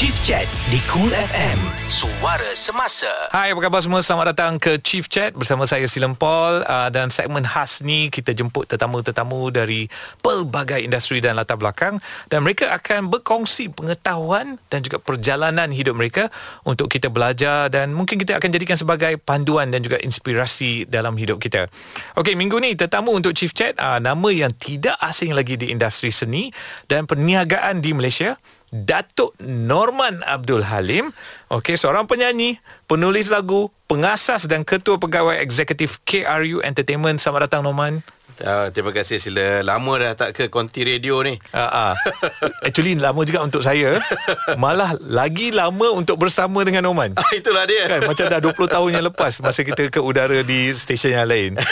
Chief Chat di Cool FM. Suara semasa. Hai, apa khabar semua? Selamat datang ke Chief Chat bersama saya Silam Paul uh, dan segmen khas ni kita jemput tetamu-tetamu dari pelbagai industri dan latar belakang dan mereka akan berkongsi pengetahuan dan juga perjalanan hidup mereka untuk kita belajar dan mungkin kita akan jadikan sebagai panduan dan juga inspirasi dalam hidup kita. Okey, minggu ni tetamu untuk Chief Chat uh, nama yang tidak asing lagi di industri seni dan perniagaan di Malaysia Datuk Norman Abdul Halim Okey, seorang penyanyi, penulis lagu, pengasas dan ketua pegawai eksekutif KRU Entertainment. Selamat datang Norman. Uh, terima kasih sila. Lama dah tak ke konti radio ni? Uh, uh. Actually lama juga untuk saya. Malah lagi lama untuk bersama dengan Norman uh, Itulah dia. Kan, Macam dah 20 tahun yang lepas Masa kita ke udara di stesen yang lain.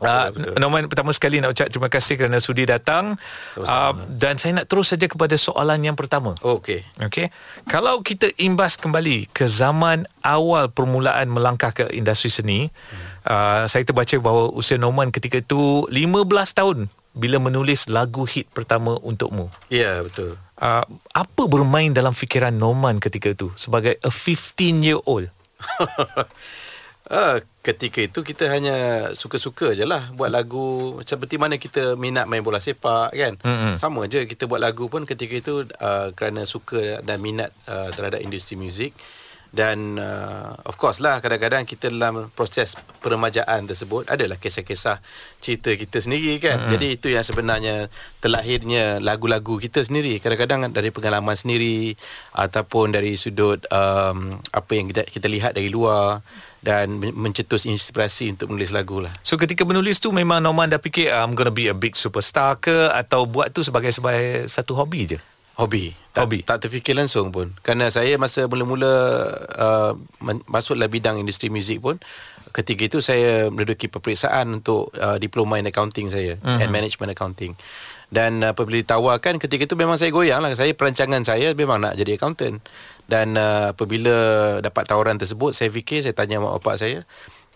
Uh, Norman pertama sekali nak ucap terima kasih kerana sudi datang. Uh, Dan saya nak terus saja kepada soalan yang pertama. Oh, Okey. Okay. Kalau kita imbas kembali ke zaman awal permulaan melangkah ke industri seni hmm uh, saya terbaca bahawa usia Norman ketika itu 15 tahun bila menulis lagu hit pertama untukmu. Ya, yeah, betul. Uh, apa bermain dalam fikiran Norman ketika itu sebagai a 15 year old? uh, ketika itu kita hanya suka-suka je lah buat lagu seperti mana kita minat main bola sepak kan. Mm-hmm. Sama je kita buat lagu pun ketika itu uh, kerana suka dan minat uh, terhadap industri muzik dan uh, of course lah kadang-kadang kita dalam proses peremajaan tersebut adalah kisah-kisah cerita kita sendiri kan mm-hmm. jadi itu yang sebenarnya terlahirnya lagu-lagu kita sendiri kadang-kadang dari pengalaman sendiri ataupun dari sudut um, apa yang kita, kita lihat dari luar dan mencetus inspirasi untuk menulis lagu lah. So ketika menulis tu memang Norman dah fikir I'm gonna be a big superstar ke atau buat tu sebagai sebagai satu hobi je? Hobi. Tak, Hobi. Tak terfikir langsung pun. Kerana saya masa mula-mula uh, masuklah bidang industri muzik pun, ketika itu saya menduduki peperiksaan untuk uh, diploma in accounting saya. Uh-huh. And management accounting. Dan apabila ditawarkan ketika itu memang saya goyang lah. Saya perancangan saya memang nak jadi accountant. Dan uh, apabila dapat tawaran tersebut, saya fikir, saya tanya mak bapak saya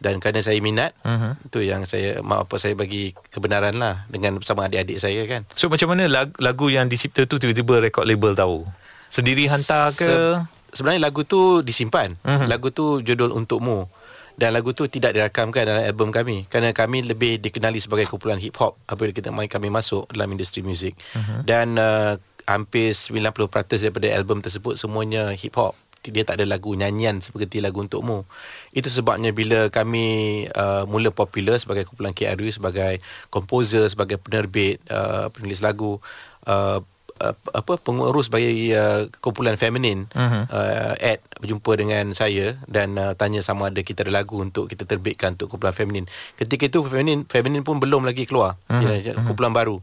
dan kerana saya minat uh-huh. itu yang saya mak apa saya bagi kebenaran lah dengan bersama adik-adik saya kan. So macam mana lagu, lagu yang dicipta tu tiba-tiba record label tahu? Sendiri hantar ke? Se- sebenarnya lagu tu disimpan. Uh-huh. lagu tu judul untukmu. Dan lagu tu tidak dirakamkan dalam album kami. Kerana kami lebih dikenali sebagai kumpulan hip hop apabila kita main kami masuk dalam industri muzik. Uh-huh. dan uh, hampir 90% daripada album tersebut semuanya hip hop dia tak ada lagu nyanyian seperti lagu untukmu. Itu sebabnya bila kami uh, mula popular sebagai kumpulan KRU sebagai komposer, sebagai penerbit, uh, penulis lagu, uh, uh, apa pengurus bagi uh, kumpulan feminin uh-huh. uh, ad berjumpa dengan saya dan uh, tanya sama ada kita ada lagu untuk kita terbitkan untuk kumpulan feminin. Ketika itu feminin feminin pun belum lagi keluar. Uh-huh. Ya, kumpulan uh-huh. baru.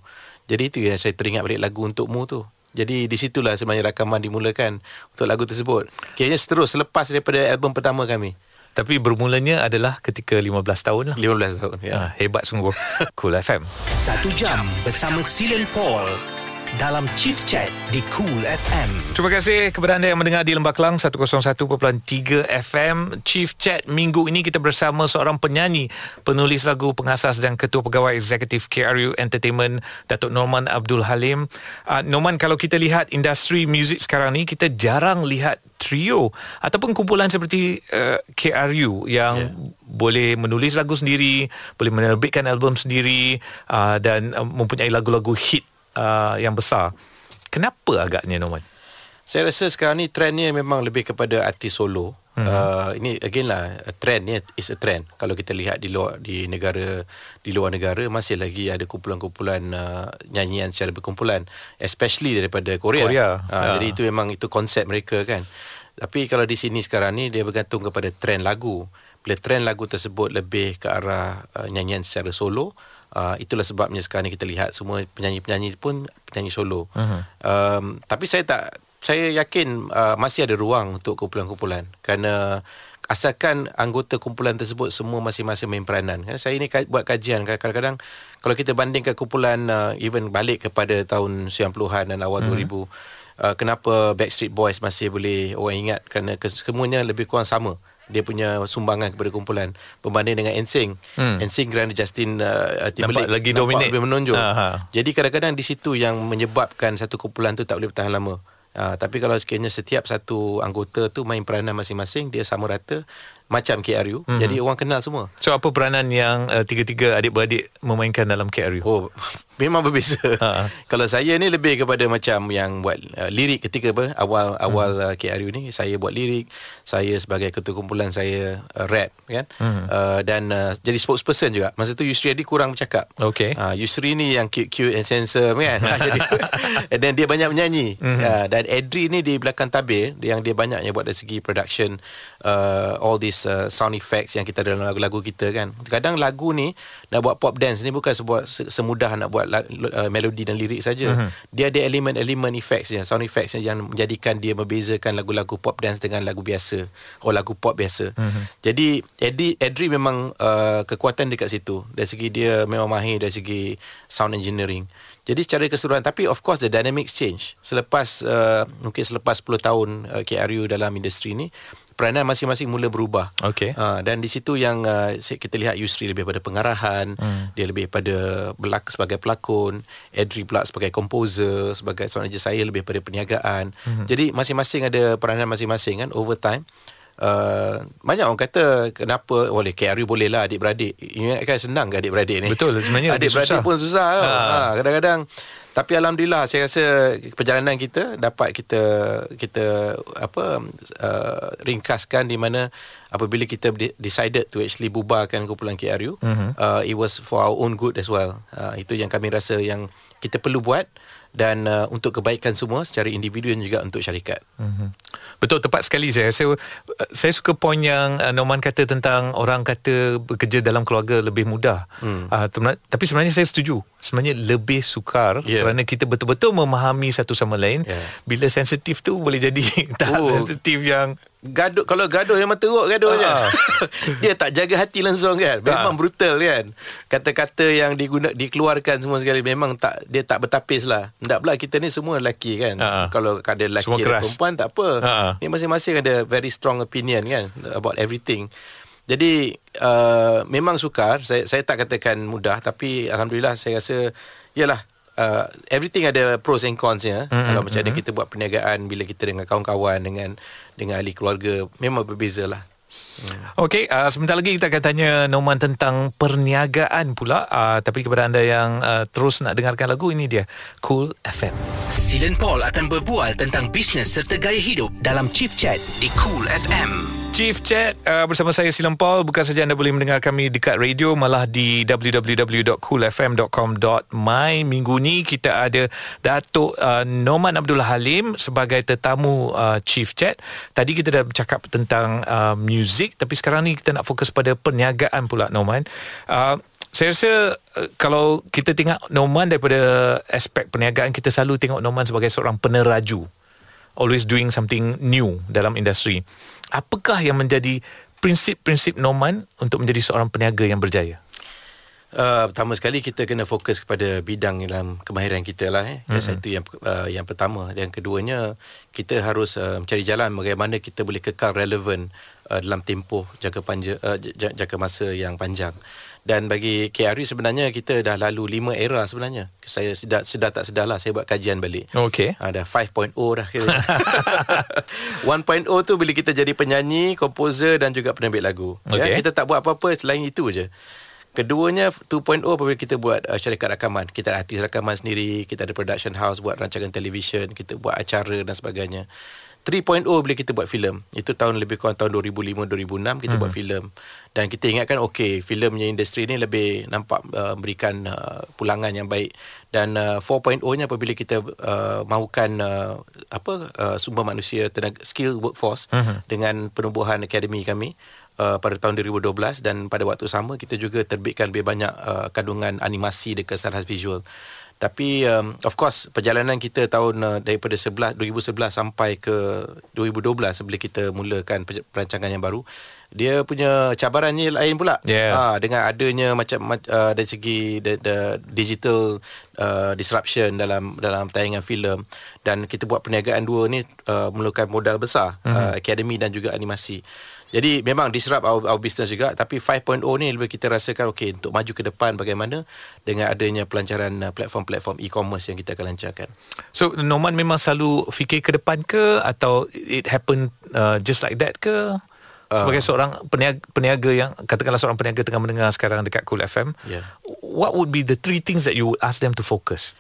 Jadi itu yang saya teringat balik lagu untukmu tu. Jadi di situlah sebenarnya rakaman dimulakan untuk lagu tersebut. Kayaknya seterus selepas daripada album pertama kami. Tapi bermulanya adalah ketika 15 tahun lah. 15 tahun, ya. Ha, hebat sungguh. cool FM. Satu jam bersama Silen Paul dalam Chief Chat di Cool FM. Terima kasih kepada anda yang mendengar di Lembah Kelang 101.3 FM. Chief Chat minggu ini kita bersama seorang penyanyi, penulis lagu, pengasas dan ketua pegawai eksekutif KRU Entertainment, Datuk Norman Abdul Halim. Uh, Norman, kalau kita lihat industri muzik sekarang ni, kita jarang lihat trio ataupun kumpulan seperti uh, KRU yang yeah. boleh menulis lagu sendiri, boleh menerbitkan album sendiri uh, dan uh, mempunyai lagu-lagu hit uh, yang besar. Kenapa agaknya Norman? Saya rasa sekarang ni trend ni memang lebih kepada artis solo. Hmm. Uh, ini again lah trend ni is a trend. Kalau kita lihat di luar di negara di luar negara masih lagi ada kumpulan-kumpulan uh, nyanyian secara berkumpulan especially daripada Korea. Korea. Uh, ya. Jadi itu memang itu konsep mereka kan. Tapi kalau di sini sekarang ni dia bergantung kepada trend lagu. Bila trend lagu tersebut lebih ke arah uh, nyanyian secara solo, Uh, itulah sebabnya sekarang ni kita lihat semua penyanyi-penyanyi pun penyanyi solo. Uh-huh. Um, tapi saya tak saya yakin uh, masih ada ruang untuk kumpulan-kumpulan kerana asalkan anggota kumpulan tersebut semua masing-masing main peranan. Kan saya ini buat kajian kadang-kadang kalau kita bandingkan kumpulan uh, even balik kepada tahun 90-an dan awal uh-huh. 2000 uh, kenapa Backstreet Boys masih boleh orang ingat kerana semuanya lebih kurang sama dia punya sumbangan kepada kumpulan berbanding dengan NSYNC. Hmm. NSYNC kerana Justin uh, Timberlake nampak lagi dominate lebih menonjol. Aha. Jadi kadang-kadang di situ yang menyebabkan satu kumpulan tu tak boleh bertahan lama. Uh, tapi kalau sekiranya setiap satu anggota tu main peranan masing-masing dia sama rata macam KRU mm-hmm. jadi orang kenal semua. So apa peranan yang uh, tiga-tiga adik-beradik memainkan dalam KRU? Oh memang berbeza. Ha. Kalau saya ni lebih kepada macam yang buat uh, lirik ketika apa awal awal mm. uh, KRU ni saya buat lirik, saya sebagai ketua kumpulan saya uh, rap kan. Mm. Uh, dan uh, jadi spokesperson juga. Masa tu Yusri Adi kurang bercakap. Okay. Uh, Yusri ni yang cute-cute and handsome kan. jadi dan dia banyak menyanyi. Mm-hmm. Uh, dan Adri ni di belakang tabir yang dia banyaknya buat dari segi production uh, all this uh, sound effects yang kita ada dalam lagu-lagu kita kan. Kadang lagu ni nak buat pop dance ni bukan sebuah semudah nak buat uh, melodi dan lirik saja. Uh-huh. Dia ada elemen-elemen effects sound effects yang menjadikan dia membezakan lagu-lagu pop dance dengan lagu biasa. Oh lagu pop biasa. Uh-huh. Jadi Eddie Edri memang uh, kekuatan dekat situ. Dari segi dia memang mahir dari segi sound engineering. Jadi secara keseluruhan tapi of course the dynamics change. Selepas uh, mungkin selepas 10 tahun uh, KRU dalam industri ni peranan masing-masing mula berubah. Okay. Uh, dan di situ yang uh, kita lihat Yusri lebih pada pengarahan, hmm. dia lebih pada belak sebagai pelakon, Edri pula sebagai komposer, sebagai seorang je saya lebih pada perniagaan. Hmm. Jadi masing-masing ada peranan masing-masing kan over time. Uh, banyak orang kata kenapa boleh KRU boleh lah adik-beradik. Ingatkan senang ke adik-beradik ni? Betul sebenarnya adik-beradik pun susah. Ha. Ha, kadang-kadang tapi alhamdulillah saya rasa perjalanan kita dapat kita kita apa uh, ringkaskan di mana apabila kita decided to actually bubarkan kumpulan KRU uh-huh. uh, it was for our own good as well uh, itu yang kami rasa yang kita perlu buat dan uh, untuk kebaikan semua secara individu dan juga untuk syarikat. Uh-huh. Betul tepat sekali saya. Saya saya suka poin yang uh, Norman kata tentang orang kata bekerja dalam keluarga lebih mudah. Hmm. Uh, tapi sebenarnya saya setuju. Sebenarnya lebih sukar yeah. kerana kita betul-betul memahami satu sama lain. Yeah. Bila sensitif tu boleh jadi tahap oh. sensitif yang gaduh kalau gaduh memang teruk gaduh je. Uh. dia tak jaga hati langsung kan. Memang uh. brutal kan. Kata-kata yang diguna dikeluarkan semua sekali memang tak dia tak bertapis lah. Tak pula kita ni semua lelaki kan. Uh. Kalau ada lelaki dan perempuan tak apa. Uh. Ni masing-masing ada very strong opinion kan about everything. Jadi uh, memang sukar saya saya tak katakan mudah tapi alhamdulillah saya rasa yalah uh, everything ada pros and cons ya. Mm-hmm. Kalau macam mm-hmm. kita buat perniagaan bila kita dengan kawan-kawan dengan dengan ahli keluarga memang berbeza lah. Hmm. Okey, uh, sebentar lagi kita akan tanya Noman tentang perniagaan pula. Uh, tapi kepada anda yang uh, terus nak dengarkan lagu ini dia Cool FM. Silen Paul akan berbual tentang bisnes serta gaya hidup dalam Chief Chat di Cool FM. Chief Chat uh, bersama saya Silam Paul. Bukan saja anda boleh mendengar kami dekat radio malah di www.coolfm.com.my minggu ni kita ada Datuk uh, Noman Abdullah Halim sebagai tetamu uh, Chief Chat. Tadi kita dah bercakap tentang uh, music tapi sekarang ni kita nak fokus pada perniagaan pula Noman. Uh, saya rasa uh, kalau kita tengok Noman daripada aspek perniagaan kita selalu tengok Noman sebagai seorang peneraju always doing something new dalam industri apakah yang menjadi prinsip-prinsip Norman untuk menjadi seorang peniaga yang berjaya? Uh, pertama sekali kita kena fokus kepada bidang dalam kemahiran kita lah eh. Mm-hmm. Satu yang uh, yang pertama dan keduanya kita harus uh, mencari jalan bagaimana kita boleh kekal relevan uh, dalam tempoh jangka panjang uh, jangka masa yang panjang dan bagi KRU sebenarnya kita dah lalu lima era sebenarnya saya sedar, sedar tak sedar lah saya buat kajian balik okay. ha, dah 5.0 dah kira 1.0 tu bila kita jadi penyanyi komposer dan juga penerbit lagu okay. ya, kita tak buat apa-apa selain itu je Keduanya 2.0 apabila kita buat uh, syarikat rakaman. Kita ada artis rakaman sendiri, kita ada production house buat rancangan televisyen, kita buat acara dan sebagainya. 3.0 bila kita buat filem itu tahun lebih kurang tahun 2005 2006 kita hmm. buat filem dan kita ingatkan okey filemnya industri ni lebih nampak uh, memberikan uh, pulangan yang baik dan uh, 4.0 nya apabila kita uh, mahukan uh, apa uh, sumber manusia tenaga skill workforce hmm. dengan penubuhan akademi kami Uh, pada tahun 2012 dan pada waktu sama kita juga terbitkan lebih banyak uh, kandungan animasi dekat Sarhas Visual tapi um, of course perjalanan kita tahun uh, daripada 11 2011 sampai ke 2012 sebelum kita mulakan perancangan yang baru dia punya cabarannya lain pula. Yeah. Ah, dengan adanya macam uh, dari segi the, the digital uh, disruption dalam dalam tayangan filem dan kita buat perniagaan dua ni uh, memerlukan modal besar, mm-hmm. uh, akademi dan juga animasi. Jadi memang disrupt our, our business juga tapi 5.0 ni lebih kita rasakan okey untuk maju ke depan bagaimana dengan adanya pelancaran uh, platform-platform e-commerce yang kita akan lancarkan. So Norman memang selalu fikir ke depan ke atau it happen uh, just like that ke? Sebagai seorang peniaga, peniaga yang katakanlah seorang peniaga tengah mendengar sekarang dekat Cool FM, Yeah. what would be the three things that you would ask them to focus?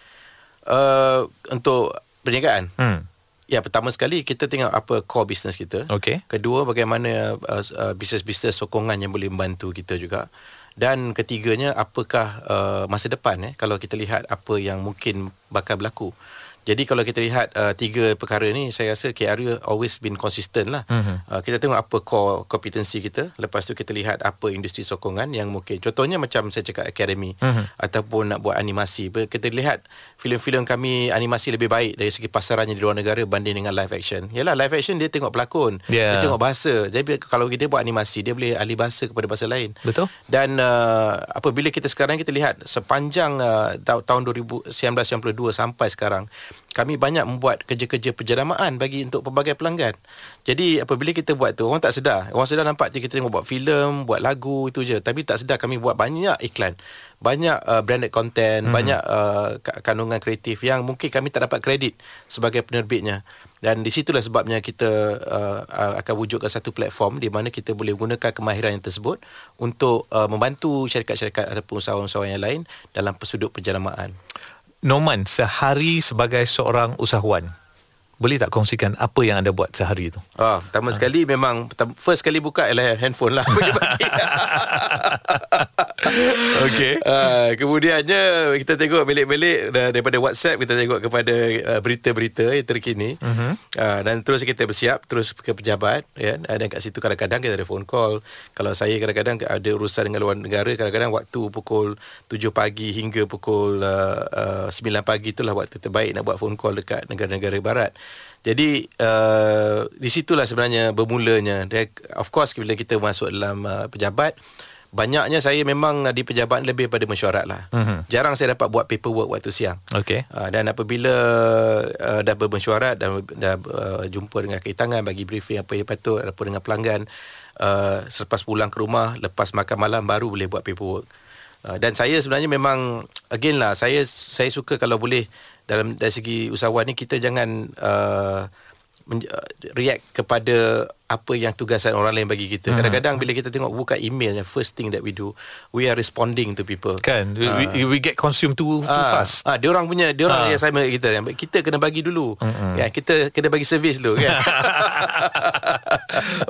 Uh, untuk perniagaan. Hmm. Ya, pertama sekali kita tengok apa core business kita. Okey. Kedua, bagaimana uh, uh, bisnes-bisnes sokongan yang boleh membantu kita juga. Dan ketiganya, apakah uh, masa depan eh kalau kita lihat apa yang mungkin bakal berlaku. Jadi kalau kita lihat uh, tiga perkara ni saya rasa KRU always been consistent lah. Mm-hmm. Uh, kita tengok apa core kompetensi kita, lepas tu kita lihat apa industri sokongan yang mungkin. Contohnya macam saya cakap academy mm-hmm. ataupun nak buat animasi. Kita lihat filem-filem kami animasi lebih baik dari segi pasarannya di luar negara banding dengan live action. Yalah live action dia tengok pelakon, Yeah. dia tengok bahasa. Jadi kalau kita buat animasi dia boleh ahli bahasa kepada bahasa lain. Betul. Dan uh, apabila kita sekarang kita lihat sepanjang uh, ta- tahun 2000 1992 sampai sekarang kami banyak membuat kerja-kerja penjeramaan bagi untuk pelbagai pelanggan. Jadi apabila kita buat tu orang tak sedar. Orang sedar nampak je kita tengok buat filem, buat lagu itu je. Tapi tak sedar kami buat banyak iklan. Banyak uh, branded content, hmm. banyak uh, ka- kandungan kreatif yang mungkin kami tak dapat kredit sebagai penerbitnya. Dan di situlah sebabnya kita uh, uh, akan wujudkan satu platform di mana kita boleh gunakan kemahiran yang tersebut untuk uh, membantu syarikat-syarikat ataupun usahawan-usahawan yang lain dalam pesudut penjelamaan. Norman, sehari sebagai seorang usahawan, boleh tak kongsikan apa yang anda buat sehari itu? Ah, pertama ha. sekali memang first kali buka ialah handphone lah. Okey. Ah, kemudiannya kita tengok belik-belik daripada WhatsApp kita tengok kepada uh, berita-berita yang terkini. Uh-huh. Ah, dan terus kita bersiap terus ke pejabat ya dan kat situ kadang-kadang kita ada phone call. Kalau saya kadang-kadang ada urusan dengan luar negara kadang-kadang waktu pukul 7 pagi hingga pukul uh, uh, 9 pagi itulah waktu terbaik nak buat phone call dekat negara-negara barat. Jadi uh, di situlah sebenarnya bermulanya. Of course bila kita masuk dalam uh, pejabat banyaknya saya memang uh, di pejabat lebih pada mesyuarat lah. Uh-huh. Jarang saya dapat buat paperwork waktu siang. Okey. Uh, dan apabila uh, dah bermesyuarat dan dah uh, jumpa dengan kaitangan bagi briefing apa yang patut ataupun dengan pelanggan uh, selepas pulang ke rumah lepas makan malam baru boleh buat paperwork. Uh, dan saya sebenarnya memang again lah saya saya suka kalau boleh dalam dari segi usahawan ni kita jangan uh, men- uh, react kepada apa yang tugasan orang lain bagi kita. Kadang-kadang bila kita tengok buka email yang first thing that we do, we are responding to people. Kan, we, we, we get consumed too, too Ah, fast. Ah, dia orang punya, dia orang Ah. yang sama dengan kita. Yang Kita kena bagi dulu. Ya, kita kena bagi servis dulu kan.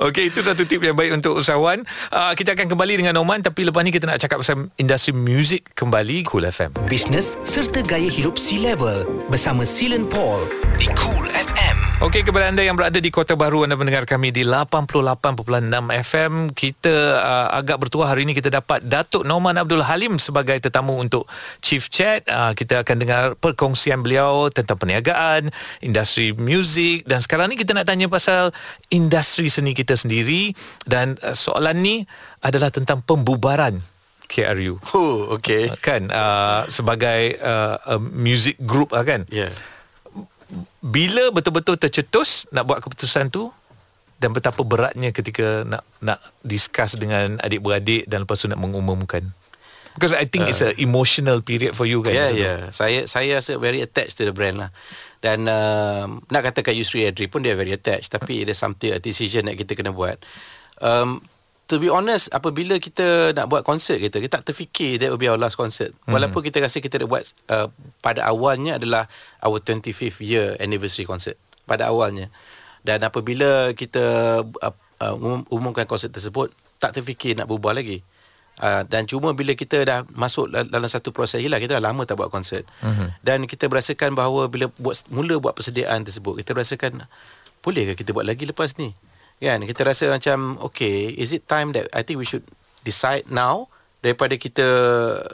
Okey, itu satu tip yang baik untuk usahawan. Uh, kita akan kembali dengan Norman tapi lepas ni kita nak cakap pasal industri muzik kembali Cool FM. Bisnes serta gaya hidup C-Level bersama Silen Paul di Cool FM. Okey, kepada anda yang berada di Kota Baru anda mendengar kami di 88.6 FM. Kita uh, agak bertuah hari ini kita dapat Datuk Norman Abdul Halim sebagai tetamu untuk Chief Chat. Uh, kita akan dengar perkongsian beliau tentang perniagaan, industri muzik dan sekarang ni kita nak tanya pasal industri seni kita sendiri dan uh, soalan ni adalah tentang pembubaran KRU. oh, okay. Kan uh, sebagai uh, a music group lah kan. Yeah. Bila betul-betul tercetus nak buat keputusan tu dan betapa beratnya ketika nak nak discuss dengan adik-beradik dan lepas tu nak mengumumkan because I think uh, it's a emotional period for you kan Ya, masa tu. ya. Saya saya rasa very attached to the brand lah. Dan um, nak katakan Yusri Adri pun dia very attached tapi ada something a decision that kita kena buat. Um, to be honest apabila kita nak buat konsert kita kita tak terfikir that will be our last concert. Hmm. Walaupun kita rasa kita dah buat uh, pada awalnya adalah our 25th year anniversary concert pada awalnya. Dan apabila kita uh, uh, umum- umumkan konsert tersebut tak terfikir nak berubah lagi. Uh, dan cuma bila kita dah masuk dal- dalam satu proses yelah kita dah lama tak buat konsert. Uh-huh. Dan kita berasakan bahawa bila buat mula buat persediaan tersebut kita berasakan boleh ke kita buat lagi lepas ni? Kan kita rasa macam okay is it time that I think we should decide now daripada kita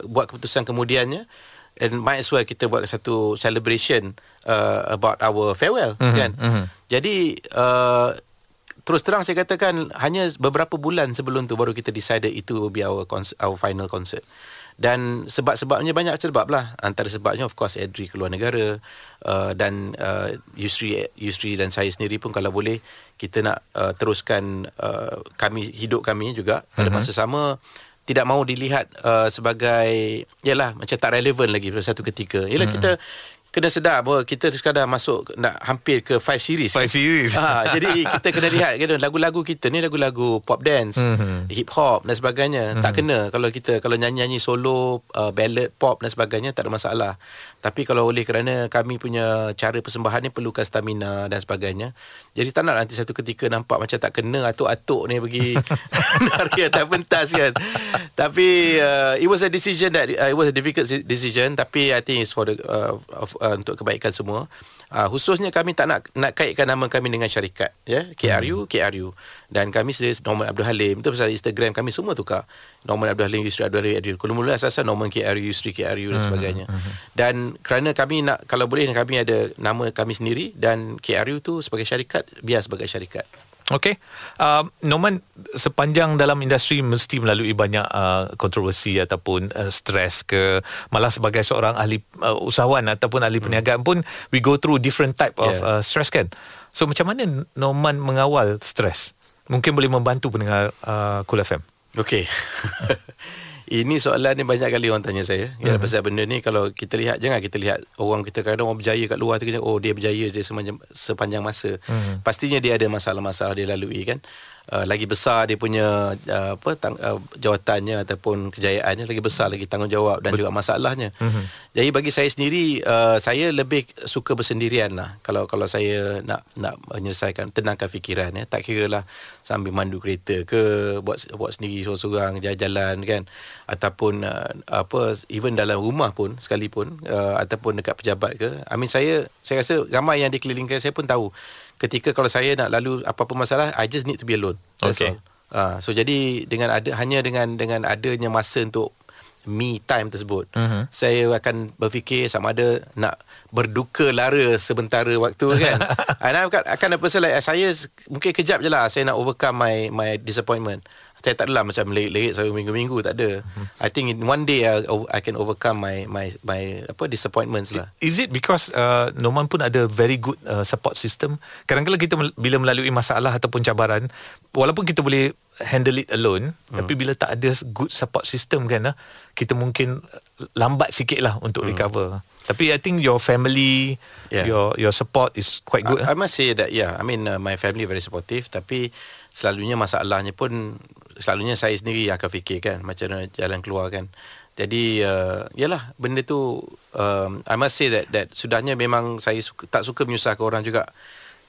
buat keputusan kemudiannya and might as well kita buat satu celebration uh, about our farewell uh-huh. kan. Uh-huh. Jadi uh, terus terang saya katakan hanya beberapa bulan sebelum tu baru kita decided itu will be our our final concert dan sebab-sebabnya banyak sebab lah antara sebabnya of course Adri keluar negara uh, dan uh, Yusri Yusri dan saya sendiri pun kalau boleh kita nak uh, teruskan uh, kami hidup kami juga pada uh-huh. masa sama tidak mahu dilihat uh, sebagai yalah macam tak relevan lagi pada satu ketika yalah uh-huh. kita kena sedar bahawa kita sekadar masuk nak hampir ke five series. Five series. Ha, jadi kita kena lihat kan lagu-lagu kita ni lagu-lagu pop dance, mm-hmm. hip hop dan sebagainya. Mm-hmm. Tak kena kalau kita kalau nyanyi-nyanyi solo, uh, ballad pop dan sebagainya tak ada masalah. Tapi kalau oleh kerana kami punya cara persembahan ni perlukan stamina dan sebagainya. Jadi tak nak nanti satu ketika nampak macam tak kena atuk-atuk ni pergi nari atas pentas kan. Tapi uh, it was a decision that uh, it was a difficult decision tapi I think it's for the uh, of, uh, untuk kebaikan semua. Uh, khususnya kami tak nak nak kaitkan nama kami dengan syarikat ya KRU hmm. KRU dan kami sendiri Norman Abdul Halim itu pasal Instagram kami semua tukar Norman Abdul Halim Yusri Abdul Halim Adil mula asasan Norman KRU Yusri KRU dan hmm, sebagainya hmm. hmm. dan kerana kami nak kalau boleh kami ada nama kami sendiri dan KRU tu sebagai syarikat biar sebagai syarikat Okey. Uh, Norman sepanjang dalam industri mesti melalui banyak uh, kontroversi ataupun uh, stres ke malah sebagai seorang ahli uh, usahawan ataupun ahli hmm. perniagaan pun we go through different type of yeah. uh, stress kan. So macam mana Norman mengawal stres? Mungkin boleh membantu pendengar uh, Cool FM. Okey. Ini soalan ni banyak kali orang tanya saya. Ya uh-huh. pasal benda ni kalau kita lihat jangan kita lihat orang kita kadang orang berjaya kat luar tu kita oh dia berjaya je sepanjang sepanjang masa. Uh-huh. Pastinya dia ada masalah-masalah dia lalui kan uh, lagi besar dia punya uh, apa tang, uh, jawatannya ataupun kejayaannya lagi besar lagi tanggungjawab dan juga masalahnya. Mm-hmm. Jadi bagi saya sendiri uh, saya lebih suka bersendirian lah kalau kalau saya nak nak menyelesaikan tenangkan fikiran ya tak kira lah sambil mandu kereta ke buat buat sendiri seorang-seorang jalan-jalan kan ataupun uh, apa even dalam rumah pun sekalipun uh, ataupun dekat pejabat ke I mean saya saya rasa ramai yang dikelilingkan saya pun tahu ketika kalau saya nak lalu apa-apa masalah I just need to be alone. That's okay. all. Uh, so jadi dengan ada hanya dengan dengan adanya masa untuk me time tersebut uh-huh. saya akan berfikir sama ada nak berduka lara sementara waktu kan and akan akan apa like, saya mungkin kejap je lah saya nak overcome my my disappointment saya tak adalah macam lerik-lerik sampai minggu-minggu tak ada. Hmm. I think in one day I, I can overcome my my my apa disappointments lah. Is it because uh, Norman pun ada very good uh, support system? Kadang-kadang kita bila melalui masalah ataupun cabaran, walaupun kita boleh handle it alone, hmm. tapi bila tak ada good support system kan, uh, kita mungkin lambat sikit lah untuk hmm. recover. Tapi I think your family, yeah. your your support is quite good. I, I must say that yeah, I mean uh, my family very supportive, tapi selalunya masalahnya pun selalunya saya sendiri yang akan fikirkan macam mana jalan keluar kan. Jadi uh, yalah benda tu um, I must say that that sudahnya memang saya suka, tak suka menyusahkan orang juga.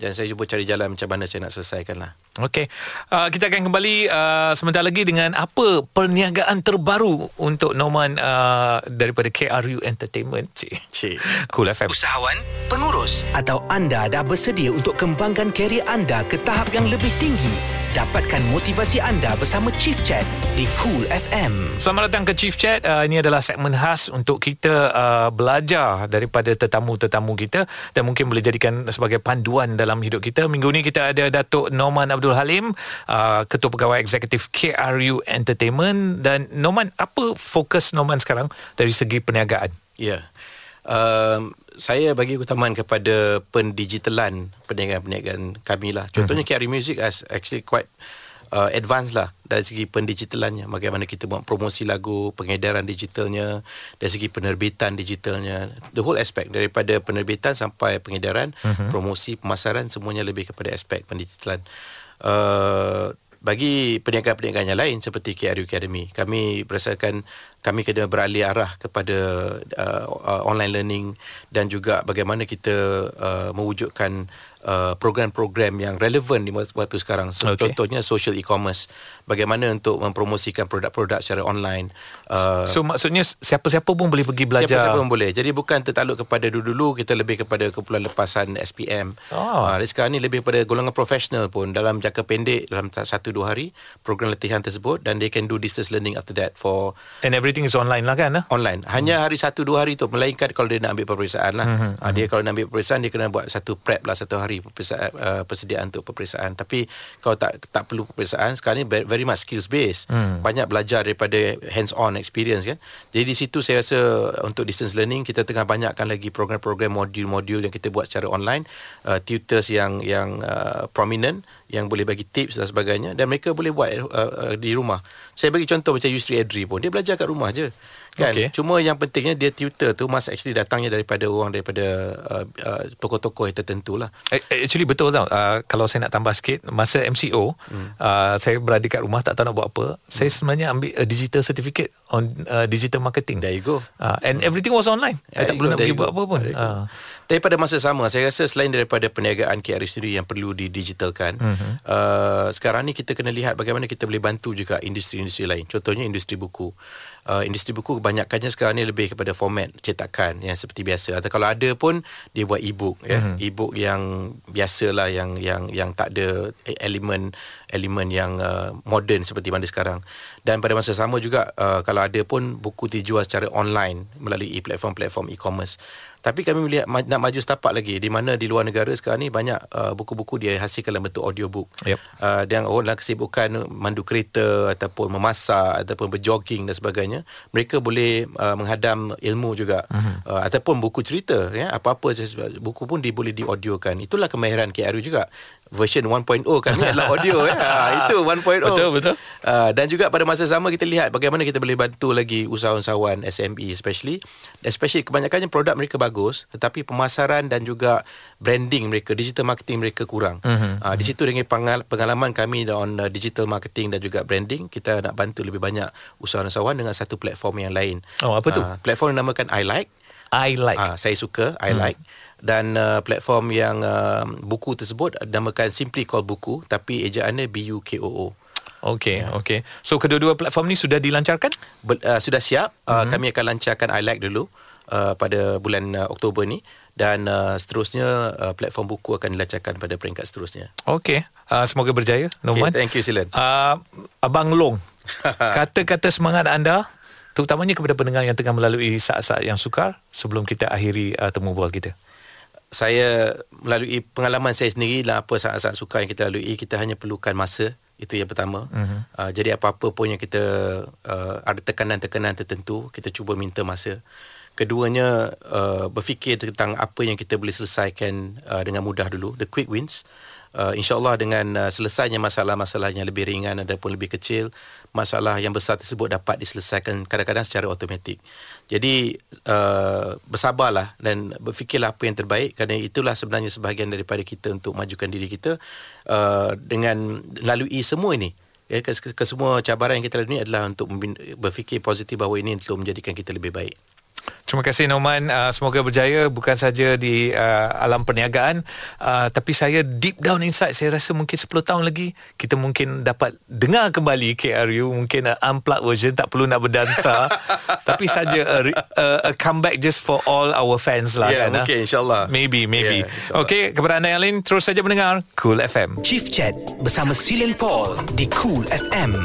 Dan saya cuba cari jalan macam mana saya nak selesaikan lah. Okey. Uh, kita akan kembali uh, sebentar lagi dengan apa perniagaan terbaru untuk Norman uh, daripada KRU Entertainment. Cik. Cik. Cool FM. Usahawan, pengurus atau anda dah bersedia untuk kembangkan kerjaya anda ke tahap yang lebih tinggi? Dapatkan motivasi anda bersama Chief Chat di Cool FM. Selamat datang ke Chief Chat. Uh, ini adalah segmen khas untuk kita uh, belajar daripada tetamu-tetamu kita dan mungkin boleh jadikan sebagai panduan dalam hidup kita. Minggu ni kita ada Datuk Norman Abdul Halim, uh, Ketua Pegawai Eksekutif KRU Entertainment dan Norman, apa fokus Norman sekarang dari segi perniagaan? Ya. Yeah. Um, saya bagi keutamaan kepada pendigitalan perniagaan-perniagaan kami lah. Contohnya mm-hmm. KRI Music as actually quite uh, advanced lah dari segi pendigitalannya. Bagaimana kita buat promosi lagu, pengedaran digitalnya, dari segi penerbitan digitalnya. The whole aspect daripada penerbitan sampai pengedaran, mm-hmm. promosi, pemasaran semuanya lebih kepada aspek pendigitalan. Uh, bagi perniagaan-perniagaan yang lain seperti KRU Academy, kami berdasarkan kami kena beralih arah kepada uh, uh, online learning dan juga bagaimana kita uh, mewujudkan uh, program-program yang relevan di waktu sekarang. So, okay. Contohnya social e-commerce. Bagaimana untuk mempromosikan produk-produk secara online. Uh, so maksudnya siapa-siapa pun boleh pergi belajar? Siapa-siapa pun boleh. Jadi bukan tertakluk kepada dulu-dulu, kita lebih kepada kumpulan lepasan SPM. Oh. Uh, sekarang ni lebih kepada golongan profesional pun dalam jangka pendek, dalam satu dua hari, program latihan tersebut dan they can do distance learning after that for... And every everything is online lah kan? ah? online. Hanya hari satu dua hari tu melainkan kalau dia nak ambil peperiksaan lah. Mhm, Uh, dia kalau nak ambil peperiksaan dia kena buat satu prep lah satu hari peperiksaan uh, persediaan untuk peperiksaan. Tapi kalau tak tak perlu peperiksaan sekarang ni very, very much skills based. Hmm. Banyak belajar daripada hands on experience kan. Jadi di situ saya rasa untuk distance learning kita tengah banyakkan lagi program-program modul-modul yang kita buat secara online, uh, tutors yang yang uh, prominent yang boleh bagi tips dan sebagainya dan mereka boleh buat uh, uh, di rumah. Saya bagi contoh macam Yusri Edri pun dia belajar kat rumah je. Kan? Okey. Cuma yang pentingnya dia tutor tu must actually datangnya daripada orang daripada uh, uh, tokoh-tokoh yang tertentu lah. Actually betul tau uh, Kalau saya nak tambah sikit Masa MCO hmm. uh, Saya berada kat rumah Tak tahu nak buat apa Saya sebenarnya ambil a digital certificate On uh, digital marketing There you go. uh, And everything was online There Saya tak perlu nak pergi buat apa pun uh. Tapi pada masa sama Saya rasa selain daripada Perniagaan KRI sendiri Yang perlu didigitalkan Mhm. uh, Sekarang ni kita kena lihat Bagaimana kita boleh bantu juga Industri-industri lain Contohnya industri buku uh, Industri buku kebanyakannya sekarang ni Lebih kepada format cetakan Yang seperti biasa Atau kalau ada pun Dia buat e-book ya. Mhm. E-book yang Biasalah Yang yang yang tak ada Elemen Elemen yang uh, Modern seperti mana sekarang Dan pada masa sama juga uh, Kalau ada pun Buku dijual secara online Melalui platform-platform e-commerce tapi kami melihat nak maju setapak lagi di mana di luar negara sekarang ni banyak uh, buku-buku dia hasilkan dalam bentuk audiobook. Yep. Uh, dan orang dalam kesibukan mandu kereta ataupun memasak ataupun berjogging dan sebagainya, mereka boleh uh, menghadam ilmu juga. Uh-huh. Uh, ataupun buku cerita ya, apa-apa buku pun dia boleh diaudiokan. Itulah kemahiran KRU juga. Version 1.0 kami adalah audio ya. Ha, itu 1.0. Betul, betul. Uh, dan juga pada masa sama kita lihat bagaimana kita boleh bantu lagi usahawan-usahawan SME especially especially kebanyakannya produk mereka bagus tetapi pemasaran dan juga branding mereka digital marketing mereka kurang. Uh-huh. Uh, di situ dengan pengal- pengalaman kami on uh, digital marketing dan juga branding kita nak bantu lebih banyak usahawan-usahawan dengan satu platform yang lain. Oh, apa tu? Uh, platform yang dinamakan I Like. I like Ah, saya suka, I like. Dan uh, platform yang uh, buku tersebut namakan Simply Call Buku tapi ejaannya B U K O O. Okay, okay. So kedua-dua platform ni sudah dilancarkan? Ber, uh, sudah siap. Uh, mm-hmm. Kami akan lancarkan I like dulu uh, pada bulan uh, Oktober ni dan uh, seterusnya uh, platform buku akan dilancarkan pada peringkat seterusnya. Okay. Uh, semoga berjaya, Norman. Okay, thank you Silan. Uh, Abang Long, kata-kata semangat anda terutamanya kepada pendengar yang tengah melalui saat-saat yang sukar sebelum kita akhiri uh, temu bual kita. Saya melalui pengalaman saya sendiri lah apa saat-saat sukar yang kita lalui kita hanya perlukan masa itu yang pertama. Uh-huh. Uh, jadi apa-apa pun yang kita uh, ada tekanan-tekanan tertentu kita cuba minta masa. Keduanya uh, berfikir tentang apa yang kita boleh selesaikan uh, dengan mudah dulu the quick wins. Uh, InsyaAllah dengan uh, selesainya masalah-masalah yang lebih ringan ataupun lebih kecil Masalah yang besar tersebut dapat diselesaikan kadang-kadang secara automatik. Jadi uh, bersabarlah dan berfikirlah apa yang terbaik Kerana itulah sebenarnya sebahagian daripada kita untuk majukan diri kita uh, Dengan lalui semua ini. Ya, ke, ke, ke cabaran yang kita lalui adalah untuk berfikir positif bahawa ini untuk menjadikan kita lebih baik Terima kasih Norman uh, Semoga berjaya Bukan saja di uh, alam perniagaan uh, Tapi saya deep down inside Saya rasa mungkin 10 tahun lagi Kita mungkin dapat dengar kembali KRU Mungkin uh, unplugged version Tak perlu nak berdansa Tapi saja a, a, a comeback just for all our fans lah Ya, kan ah. mungkin, insyaAllah. Maybe maybe Ya, insyaAllah. Okay kepada anda yang lain Terus saja mendengar Cool FM Chief Chat bersama Silen Paul di Cool FM.